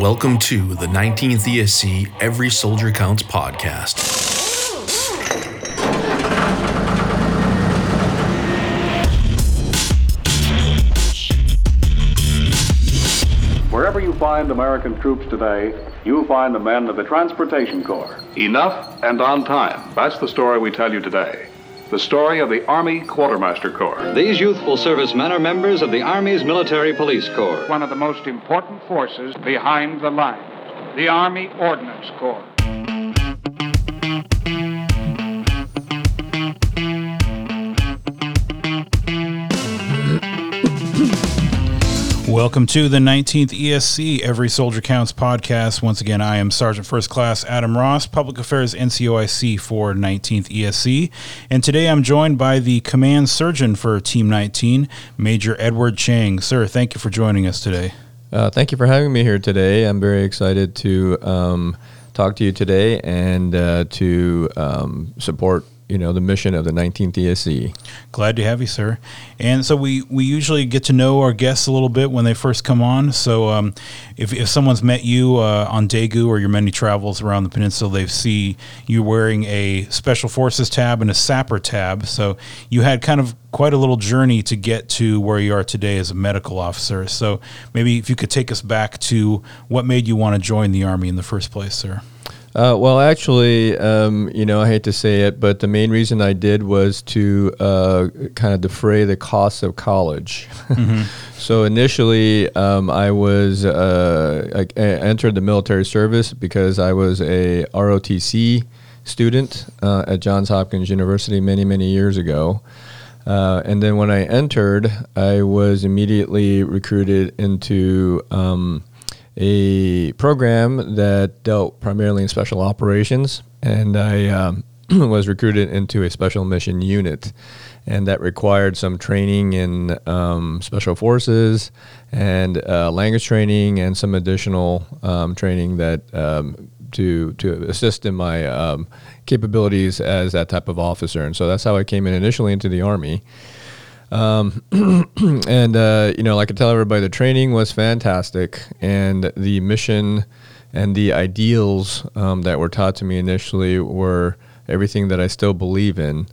Welcome to the 19th ESC Every Soldier Counts podcast. Wherever you find American troops today, you find the men of the Transportation Corps. Enough and on time. That's the story we tell you today. The story of the Army Quartermaster Corps. These youthful servicemen are members of the Army's Military Police Corps. one of the most important forces behind the lines, the Army Ordnance Corps. Welcome to the 19th ESC Every Soldier Counts podcast. Once again, I am Sergeant First Class Adam Ross, Public Affairs NCOIC for 19th ESC. And today I'm joined by the Command Surgeon for Team 19, Major Edward Chang. Sir, thank you for joining us today. Uh, thank you for having me here today. I'm very excited to um, talk to you today and uh, to um, support you know the mission of the 19th ESC. Glad to have you, sir. And so we, we usually get to know our guests a little bit when they first come on. So um, if, if someone's met you uh, on Daegu or your many travels around the peninsula, they see you wearing a Special Forces tab and a Sapper tab. So you had kind of quite a little journey to get to where you are today as a medical officer. So maybe if you could take us back to what made you want to join the Army in the first place, sir. Uh, well, actually, um, you know, I hate to say it, but the main reason I did was to uh, kind of defray the costs of college. so initially, um, I was uh, I I entered the military service because I was a ROTC student uh, at Johns Hopkins University many, many years ago. Uh, and then when I entered, I was immediately recruited into um, a program that dealt primarily in special operations, and I um, was recruited into a special mission unit, and that required some training in um, special forces and uh, language training and some additional um, training that um, to to assist in my um, capabilities as that type of officer, and so that's how I came in initially into the army. Um, and uh, you know, like I tell everybody, the training was fantastic, and the mission and the ideals um, that were taught to me initially were everything that I still believe in.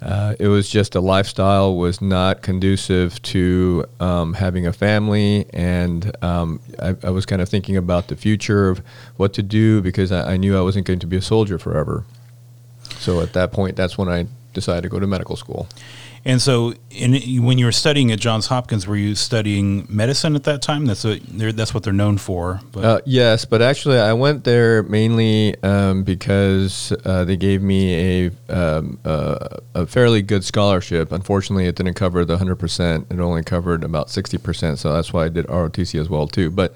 Uh, it was just a lifestyle was not conducive to um, having a family, and um, I, I was kind of thinking about the future of what to do because I, I knew I wasn't going to be a soldier forever. So at that point, that's when I decided to go to medical school. And so, in, when you were studying at Johns Hopkins, were you studying medicine at that time? That's what they're, that's what they're known for. But Uh, yes, but actually, I went there mainly um, because uh, they gave me a um, uh, a fairly good scholarship. Unfortunately, it didn't cover the hundred percent; it only covered about sixty percent. So that's why I did ROTC as well too. But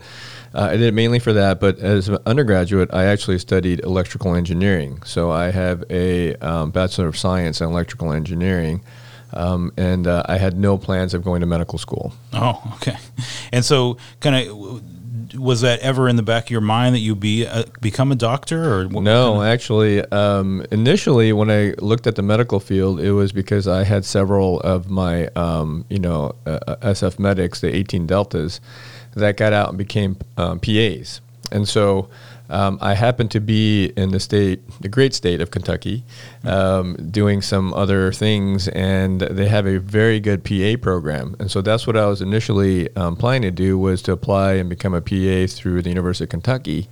uh, I did it mainly for that. But as an undergraduate, I actually studied electrical engineering. So I have a um, bachelor of science in electrical engineering. Um, and uh, I had no plans of going to medical school. Oh, okay. And so, kind of, was that ever in the back of your mind that you be uh, become a doctor or No, kinda- actually, um, initially when I looked at the medical field, it was because I had several of my, um, you know, uh, SF medics, the 18 deltas, that got out and became um, PAs, and so. Um, I happened to be in the state, the great state of Kentucky, um, doing some other things, and they have a very good PA program. And so that's what I was initially um, planning to do was to apply and become a PA through the University of Kentucky.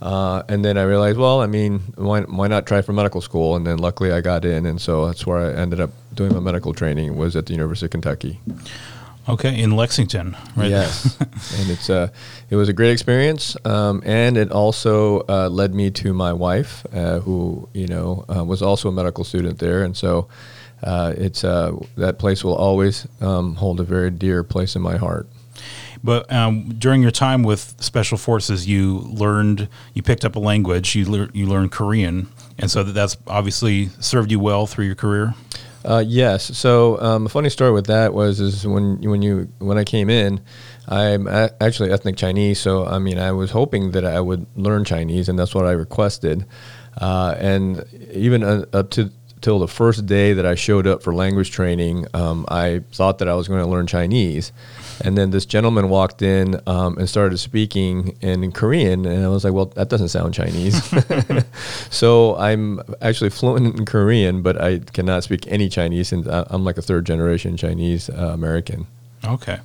Uh, and then I realized, well, I mean, why, why not try for medical school? And then luckily I got in, and so that's where I ended up doing my medical training was at the University of Kentucky. Okay, in Lexington, right? Yes, and it's uh, it was a great experience, um, and it also uh, led me to my wife, uh, who you know uh, was also a medical student there, and so uh, it's uh, that place will always um, hold a very dear place in my heart. But um, during your time with Special Forces, you learned, you picked up a language, you lear, you learned Korean, and so that that's obviously served you well through your career. Uh, yes. So um, a funny story with that was is when when you when I came in, I'm a- actually ethnic Chinese. So I mean, I was hoping that I would learn Chinese, and that's what I requested. Uh, and even uh, up to till the first day that I showed up for language training, um, I thought that I was going to learn Chinese. And then this gentleman walked in um, and started speaking in Korean, and I was like, "Well, that doesn't sound Chinese." so I'm actually fluent in Korean, but I cannot speak any Chinese, and I'm like a third generation Chinese uh, American. Okay.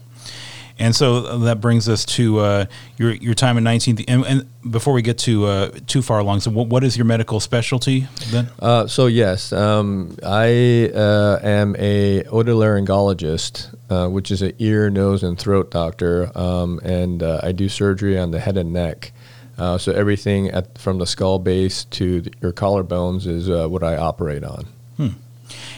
And so that brings us to uh, your your time in 19th. And, and before we get to uh, too far along, so what, what is your medical specialty then? Uh, so yes, um, I uh, am a otolaryngologist, uh, which is an ear, nose, and throat doctor, um, and uh, I do surgery on the head and neck. Uh, so everything at, from the skull base to the, your collarbones is uh, what I operate on.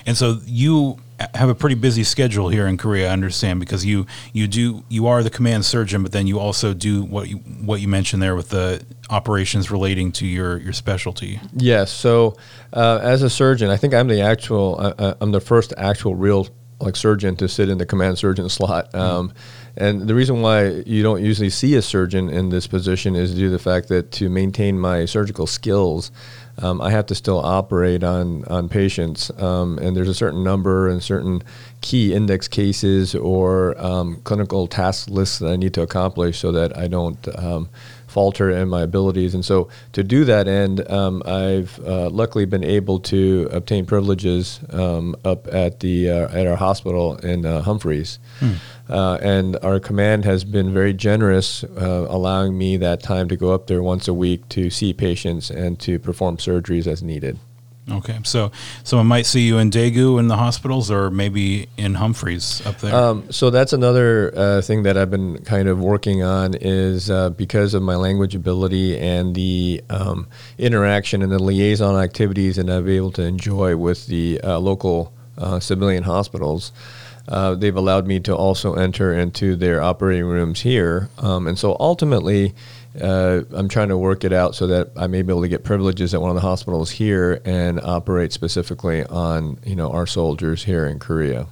And so you have a pretty busy schedule here in Korea, I understand, because you you do you are the command surgeon, but then you also do what you what you mentioned there with the operations relating to your your specialty. Yes. So, uh, as a surgeon, I think I'm the actual. Uh, uh, I'm the first actual real like surgeon to sit in the command surgeon slot. Um, and the reason why you don't usually see a surgeon in this position is due to the fact that to maintain my surgical skills, um, I have to still operate on on patients. Um, and there's a certain number and certain key index cases or um, clinical task lists that I need to accomplish so that I don't. Falter in my abilities. And so, to do that end, um, I've uh, luckily been able to obtain privileges um, up at the uh, at our hospital in uh, Humphreys. Uh, and our command has been very generous, uh, allowing me that time to go up there once a week to see patients and to perform surgeries as needed. Okay, so someone might see you in Daegu in the hospitals, or maybe in Humphreys up there. Um, so that's another uh, thing that I've been kind of working on is uh, because of my language ability and the um, interaction and the liaison activities that I've been able to enjoy with the uh, local uh, civilian hospitals. Uh, they've allowed me to also enter into their operating rooms here, um, and so ultimately, uh, I'm trying to work it out so that I may be able to get privileges at one of the hospitals here and operate specifically on you know our soldiers here in Korea.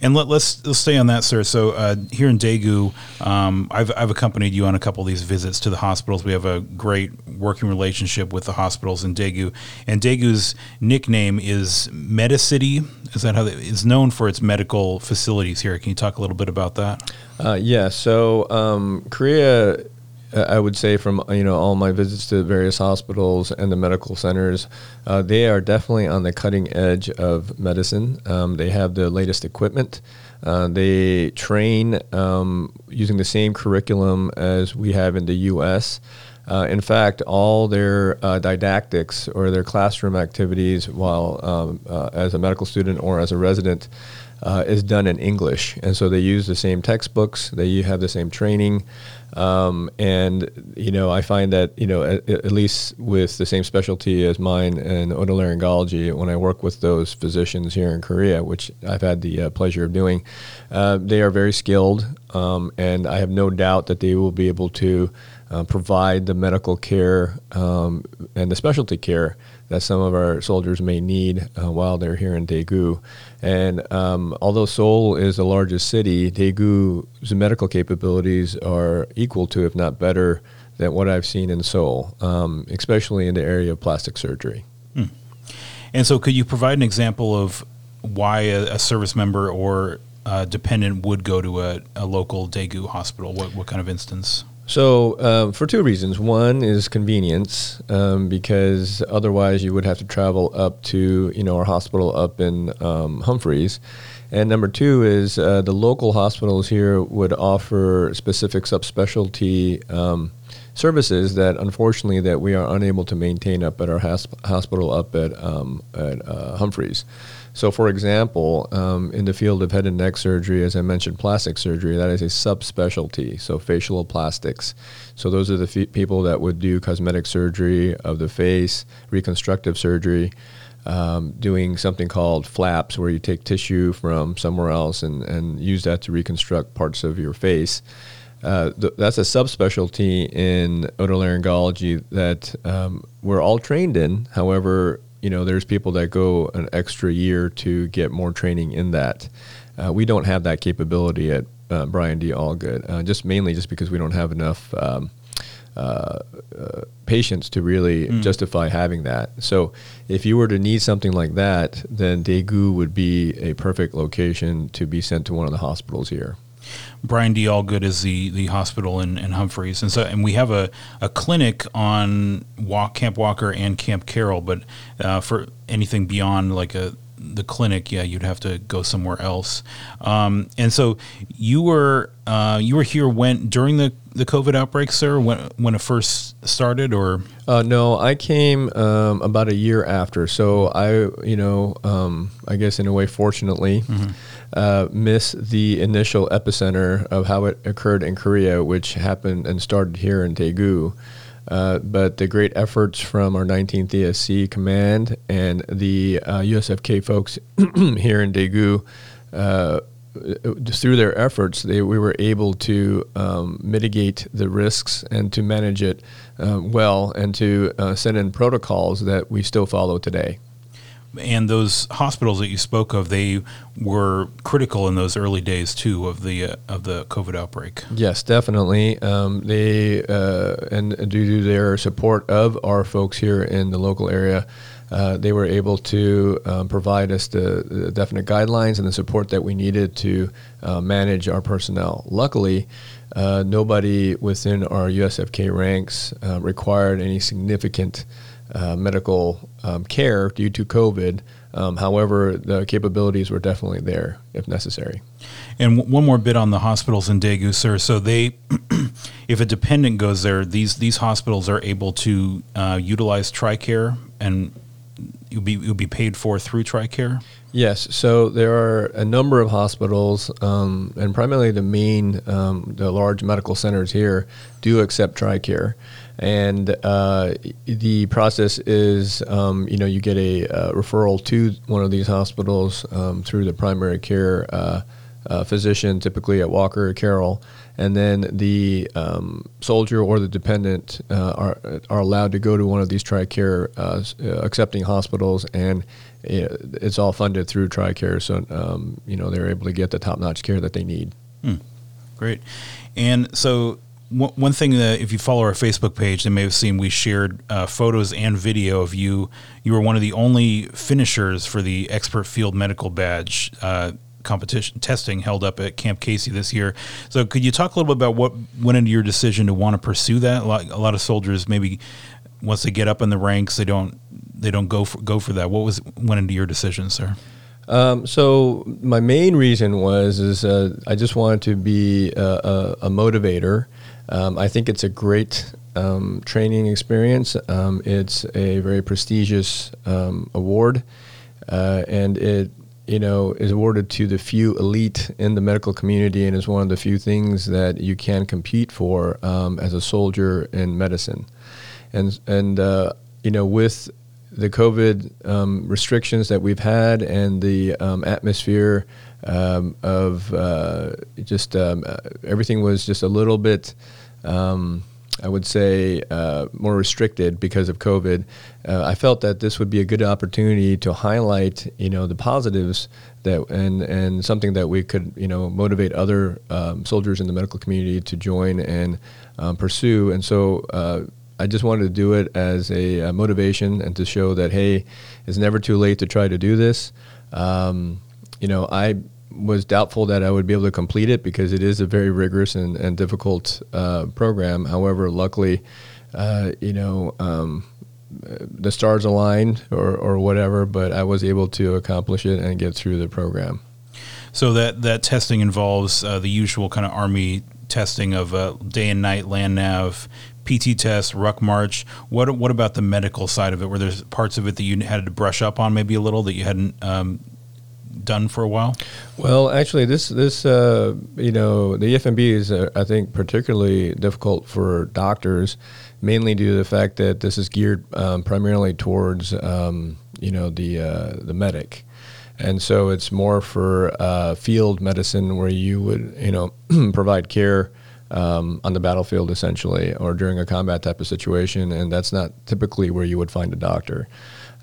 And let, let's let's stay on that, sir. So uh, here in Daegu, um, I've I've accompanied you on a couple of these visits to the hospitals. We have a great working relationship with the hospitals in Daegu, and Daegu's nickname is Medicity. Is that how they, it's known for its medical facilities here? Can you talk a little bit about that? Uh, yeah, so um, Korea, I would say from you know all my visits to various hospitals and the medical centers, uh, they are definitely on the cutting edge of medicine. Um, they have the latest equipment. Uh, they train um, using the same curriculum as we have in the U.S. Uh, in fact, all their uh, didactics or their classroom activities, while um, uh, as a medical student or as a resident, uh, is done in English, and so they use the same textbooks. They have the same training, um, and you know I find that you know at, at least with the same specialty as mine in otolaryngology, when I work with those physicians here in Korea, which I've had the uh, pleasure of doing, uh, they are very skilled, um, and I have no doubt that they will be able to uh, provide the medical care um, and the specialty care that some of our soldiers may need uh, while they're here in Daegu. And um, although Seoul is the largest city, Daegu's medical capabilities are equal to, if not better, than what I've seen in Seoul, um, especially in the area of plastic surgery. And so, could you provide an example of why a, a service member or uh, dependent would go to a, a local Daegu hospital? What what kind of instance? So, um, for two reasons. One is convenience, um, because otherwise you would have to travel up to you know our hospital up in um, Humphreys, and number two is uh, the local hospitals here would offer specific subspecialty um, services that unfortunately that we are unable to maintain up at our hosp- hospital up at um, at uh, Humphreys. So, for example, um, in the field of head and neck surgery, as I mentioned, plastic surgery, that is a subspecialty. So, facial plastics. So, those are the people that would do cosmetic surgery of the face, reconstructive surgery, um, doing something called flaps, where you take tissue from somewhere else and, and use that to reconstruct parts of your face. Uh, th- that's a subspecialty in otolaryngology that um, we're all trained in. However, you know, there's people that go an extra year to get more training in that. Uh, we don't have that capability at uh, Brian D. Allgood, uh, just mainly just because we don't have enough um, uh, uh, patients to really justify having that. So, if you were to need something like that, then Daegu would be a perfect location to be sent to one of the hospitals here. Brian D. Allgood is the, the hospital in, in Humphreys, and so and we have a, a clinic on Walk Camp Walker and Camp Carroll, but uh, for anything beyond like a the clinic, yeah, you'd have to go somewhere else. Um, and so you were uh, you were here when during the, the COVID outbreak, sir, when when it first started, or Uh, no, I came um, about a year after. So I, you know, um, I guess in a way, fortunately, uh, missed the initial epicenter of how it occurred in Korea, which happened and started here in Daegu. Uh, but the great efforts from our 19th ESC command and the uh, USFK folks here in Daegu uh, through their efforts, they, we were able to um, mitigate the risks and to manage it uh, well and to uh, send in protocols that we still follow today. And those hospitals that you spoke of, they were critical in those early days too of the uh, of the COVID outbreak. Yes, definitely. Um, they uh, and due to their support of our folks here in the local area, uh, they were able to um, provide us the, the definite guidelines and the support that we needed to uh, manage our personnel. Luckily, uh, nobody within our USFK ranks uh, required any significant uh, medical um, care due to COVID. Um, however, the capabilities were definitely there if necessary. And w- one more bit on the hospitals in Daegu, sir. So they, if a dependent goes there, these these hospitals are able to uh, utilize TRICARE, and you'll be you'll be paid for through TRICARE. Yes, so there are a number of hospitals, um, and primarily the main, um, the large medical centers here do accept TRICARE. And uh, the process is, um, you know, you get a uh, referral to one of these hospitals um, through the primary care uh, uh, physician, typically at Walker or Carroll, and then the um, soldier or the dependent uh, are are allowed to go to one of these TRICARE accepting hospitals, and it's all funded through TRICARE. So um, you know they're able to get the top notch care that they need. Great. And so one one thing that if you follow our Facebook page, they may have seen we shared uh, photos and video of you. You were one of the only finishers for the expert field medical badge. Uh, competition testing held up at Camp Casey this year. So could you talk a little bit about what went into your decision to want to pursue that? A lot, a lot of soldiers maybe once they get up in the ranks, they don't they don't go for go for that. What was went into your decision, sir? Um, so my main reason was is uh, I just wanted to be a, a, a motivator. Um, I think it's a great um, training experience. Um, it's a very prestigious um, award, uh, and it you know is awarded to the few elite in the medical community, and is one of the few things that you can compete for um, as a soldier in medicine. And and uh, you know with the COVID um, restrictions that we've had and the atmosphere um, of uh, just um, uh, everything was just a little bit, um, I would say, uh, more restricted because of COVID. Uh, I felt that this would be a good opportunity to highlight, you know, the positives that and and something that we could, you know, motivate other um, soldiers in the medical community to join and um, pursue. And so. Uh, I just wanted to do it as a, motivation and to show that hey, it's never too late to try to do this. Um, you know, I was doubtful that I would be able to complete it because it is a very rigorous and, and difficult uh, program. However, luckily, uh, you know, um, the stars aligned or, or whatever, but I was able to accomplish it and get through the program. So that that testing involves uh, the usual kind of army testing of uh, day and night land nav, PT test, ruck march. What what about the medical side of it? Were there parts of it that you had to brush up on maybe a little that you hadn't um, done for a while? Well, actually, this this uh, you know the FMB is uh, I think particularly difficult for doctors, mainly due to the fact that this is geared um, primarily towards um, you know the uh, the medic, and so it's more for uh, field medicine where you would you know provide care um, on the battlefield essentially or during a combat type of situation, and that's not typically where you would find a doctor.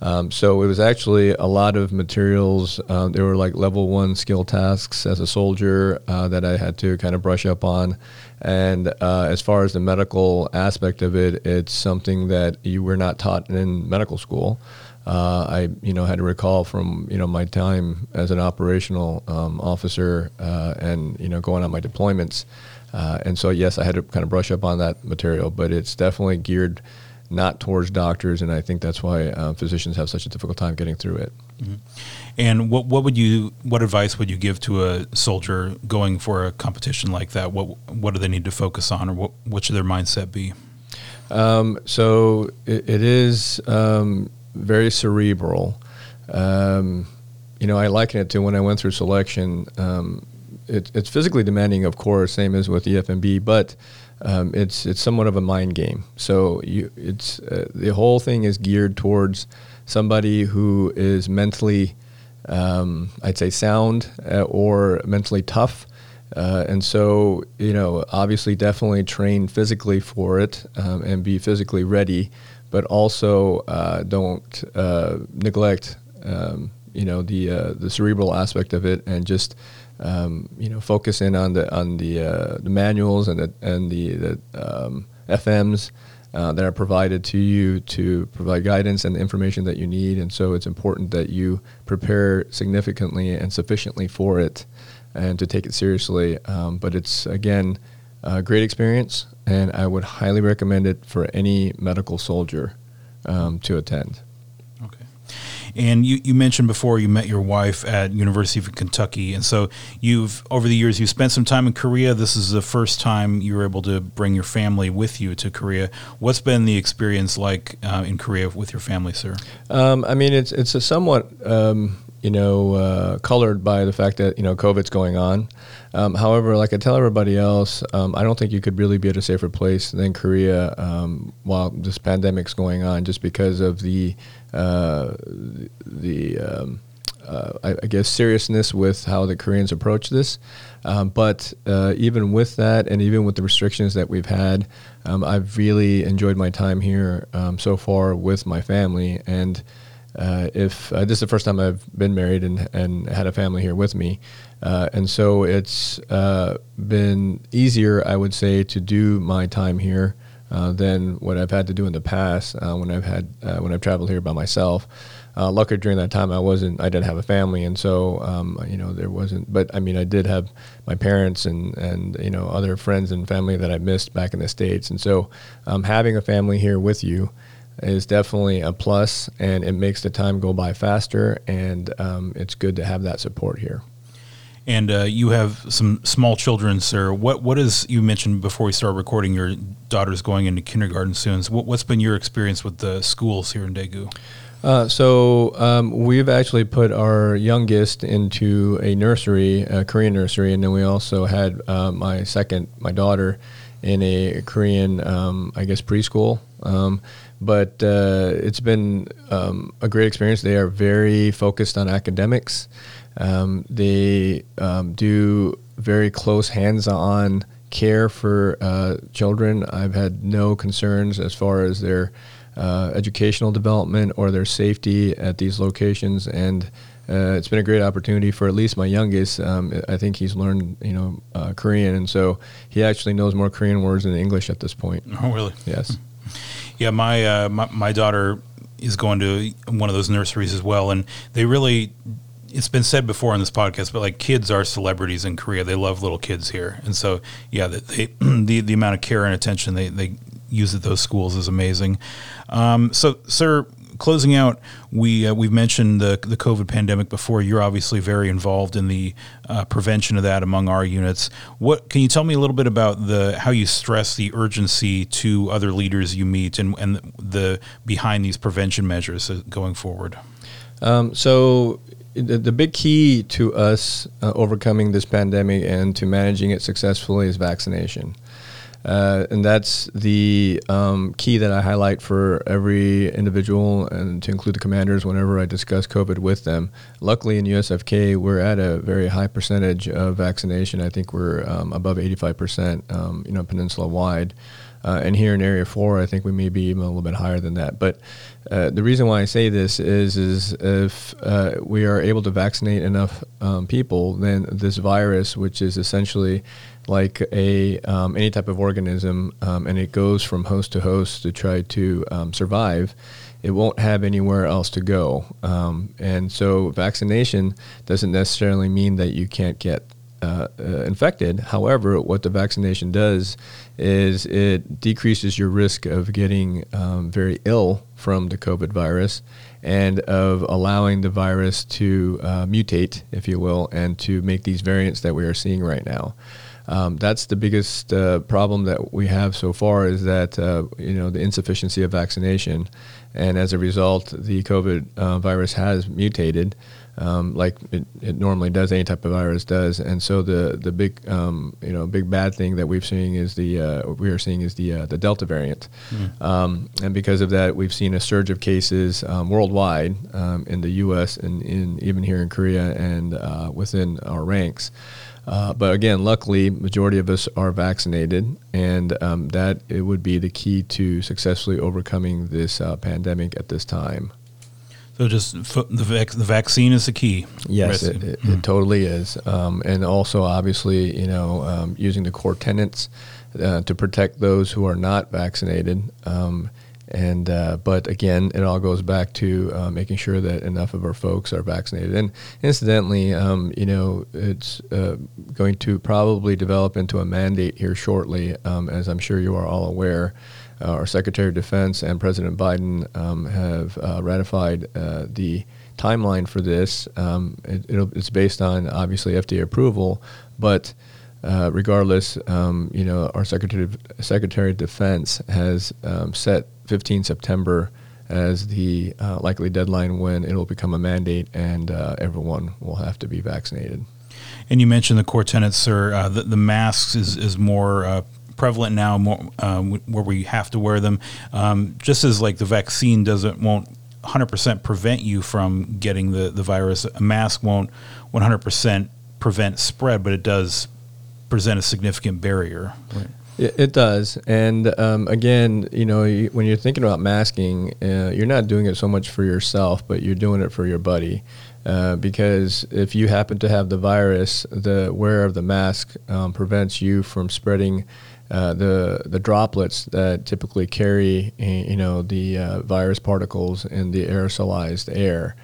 Um, so it was actually a lot of materials. Um, there were like level one skill tasks as a soldier uh, that I had to kind of brush up on. And uh, as far as the medical aspect of it, it's something that you were not taught in medical school. Uh, I, you know, had to recall from you know my time as an operational um, officer uh, and you know going on my deployments. Uh, and so yes, I had to kind of brush up on that material, but it's definitely geared not towards doctors, and I think that's why uh, physicians have such a difficult time getting through it. Mm-hmm. And what what would you what advice would you give to a soldier going for a competition like that? What what do they need to focus on, or what what should their mindset be? Um, so it, it is um, very cerebral. Um, you know, I liken it to when I went through selection. It, it's physically demanding, of course, same as with EFMB, but um, it's it's somewhat of a mind game. So you, it's uh, the whole thing is geared towards somebody who is mentally, um, I'd say, sound uh, or mentally tough. Uh, and so, you know, obviously, definitely train physically for it um, and be physically ready, but also uh, don't uh, neglect, um, you know, the uh, the cerebral aspect of it and just um, you know, focus in on the on the uh, the manuals and the and the, the um, FMs uh, that are provided to you to provide guidance and information that you need. And so it's important that you prepare significantly and sufficiently for it, and to take it seriously. Um, but it's again a great experience, and I would highly recommend it for any medical soldier um, to attend. And you, you mentioned before you met your wife at University of Kentucky, and so you've over the years you've spent some time in Korea. This is the first time you were able to bring your family with you to Korea. What's been the experience like uh, in Korea with your family, sir? Um, I mean, it's it's a somewhat um, you know uh, colored by the fact that you know COVID's going on. Um, however, like I tell everybody else, um, I don't think you could really be at a safer place than Korea um, while this pandemic's going on, just because of the uh, the um, uh, I, I, guess seriousness with how the Koreans approach this. Um, but uh, even with that, and even with the restrictions that we've had, um, I've really enjoyed my time here um, so far with my family. And uh, if uh, this is the first time I've been married and, and had a family here with me, and so it's been easier, I would say, to do my time here uh, than what I've had to do in the past uh, when I've had uh, when I've traveled here by myself. Uh, luckily, during that time, I wasn't I didn't have a family, and so um, you know there wasn't. But I mean, I did have my parents and and you know other friends and family that I missed back in the states, and so um, having a family here with you is definitely a plus, and it makes the time go by faster, and um, it's good to have that support here and uh, you have some small children, sir. What what is you mentioned before we start recording? Your daughter's going into kindergarten soon. So what, has been your experience with the schools here in Daegu? Uh, so um, we've actually put our youngest into a nursery, a Korean nursery, and then we also had uh, my second, my daughter, in a Korean, um, I guess, preschool. Um, but uh, it's been um, a great experience. They are very focused on academics. Um, they um, do very close hands-on care for uh, children. I've had no concerns as far as their uh, educational development or their safety at these locations, and uh, it's been a great opportunity for at least my youngest. Um, I think he's learned, you know, uh, Korean, and so he actually knows more Korean words than English at this point. Oh, really? Yes. Yeah, my uh, my, my daughter is going to one of those nurseries as well, and they really it's been said before on this podcast, but like kids are celebrities in Korea. They love little kids here, and so yeah, they, the the amount of care and attention they they use at those schools is amazing. Um, so, sir, closing out, we uh, we've mentioned the the COVID pandemic before. You're obviously very involved in the uh, prevention of that among our units. What can you tell me a little bit about the how you stress the urgency to other leaders you meet and and the behind these prevention measures uh, going forward? Um, so the, the big key to us uh, overcoming this pandemic and to managing it successfully is vaccination. Uh, and that's the um, key that I highlight for every individual and to include the commanders whenever I discuss COVID with them. Luckily, in USFK, we're at a very high percentage of vaccination. I think we're um, above 85%, um, you know, peninsula wide. Uh, and here in Area 4, I think we may be even a little bit higher than that. But uh, the reason why I say this is, is if uh, we are able to vaccinate enough um, people, then this virus, which is essentially like a um, any type of organism, um, and it goes from host to host to try to um, survive. It won't have anywhere else to go, um, and so vaccination doesn't necessarily mean that you can't get uh, uh, infected. However, what the vaccination does is it decreases your risk of getting um, very ill from the COVID virus and of allowing the virus to uh, mutate, if you will, and to make these variants that we are seeing right now. Um, that's the biggest uh, problem that we have so far is that uh, you know the insufficiency of vaccination, and as a result, the COVID uh, virus has mutated, um, like it, it, normally does. Any type of virus does, and so the the big um, you know big bad thing that we've seen is the uh, we are seeing is the uh, the Delta variant, mm. and because of that, we've seen a surge of cases um, worldwide um, in the U.S. and in even here in Korea and uh, within our ranks. Uh, but again, luckily, majority of us are vaccinated, and um, that it would be the key to successfully overcoming this uh, pandemic at this time. So, just f- the vac- the vaccine is the key. Yes, it, it, mm. it, totally is, um, and also obviously, you know, um, using the core tenets uh, to protect those who are not vaccinated. And uh, but again, it all goes back to uh, making sure that enough of our folks are vaccinated. And incidentally, um, you know, it's uh, going to probably develop into a mandate here shortly, um, as I'm sure you are all aware. Uh, our Secretary of Defense and President Biden um, have uh, ratified uh, the timeline for this. Um, it, it's based on obviously FDA approval, but regardless, um, you know, our Secretary of, Secretary of Defense has um, set 15 September as the uh, likely deadline when it will become a mandate and uh, everyone will have to be vaccinated. And you mentioned the core tenets, sir. Uh, the, the, masks is, is more uh, prevalent now, more um, where we have to wear them. Um, just as like the vaccine doesn't won't 100% prevent you from getting the, the virus, a mask won't 100% prevent spread, but it does present a significant barrier. Right? It, does, and um, again, you know, when you're thinking about masking, uh, you're not doing it so much for yourself, but you're doing it for your buddy. Uh, because if you happen to have the virus, the wear of the mask um, prevents you from spreading uh, the the droplets that typically carry, you know, the uh, virus particles in the aerosolized air.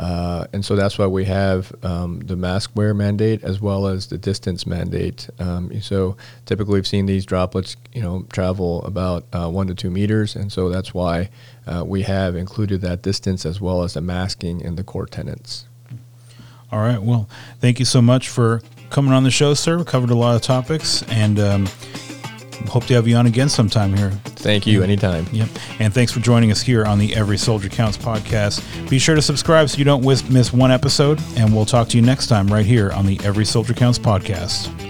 Uh, and so that's why we have um, the mask wear mandate as well as the distance mandate. Um, so typically we've seen these droplets, you know, travel about uh, one to two meters, and so that's why uh, we have included that distance as well as the masking in the core tenants. All right. Well, thank you so much for coming on the show, sir. We covered a lot of topics, and um, hope to have you on again sometime here. Thank you. Anytime. Yep. And thanks for joining us here on the Every Soldier Counts podcast. Be sure to subscribe so you don't miss one episode, and we'll talk to you next time right here on the Every Soldier Counts podcast.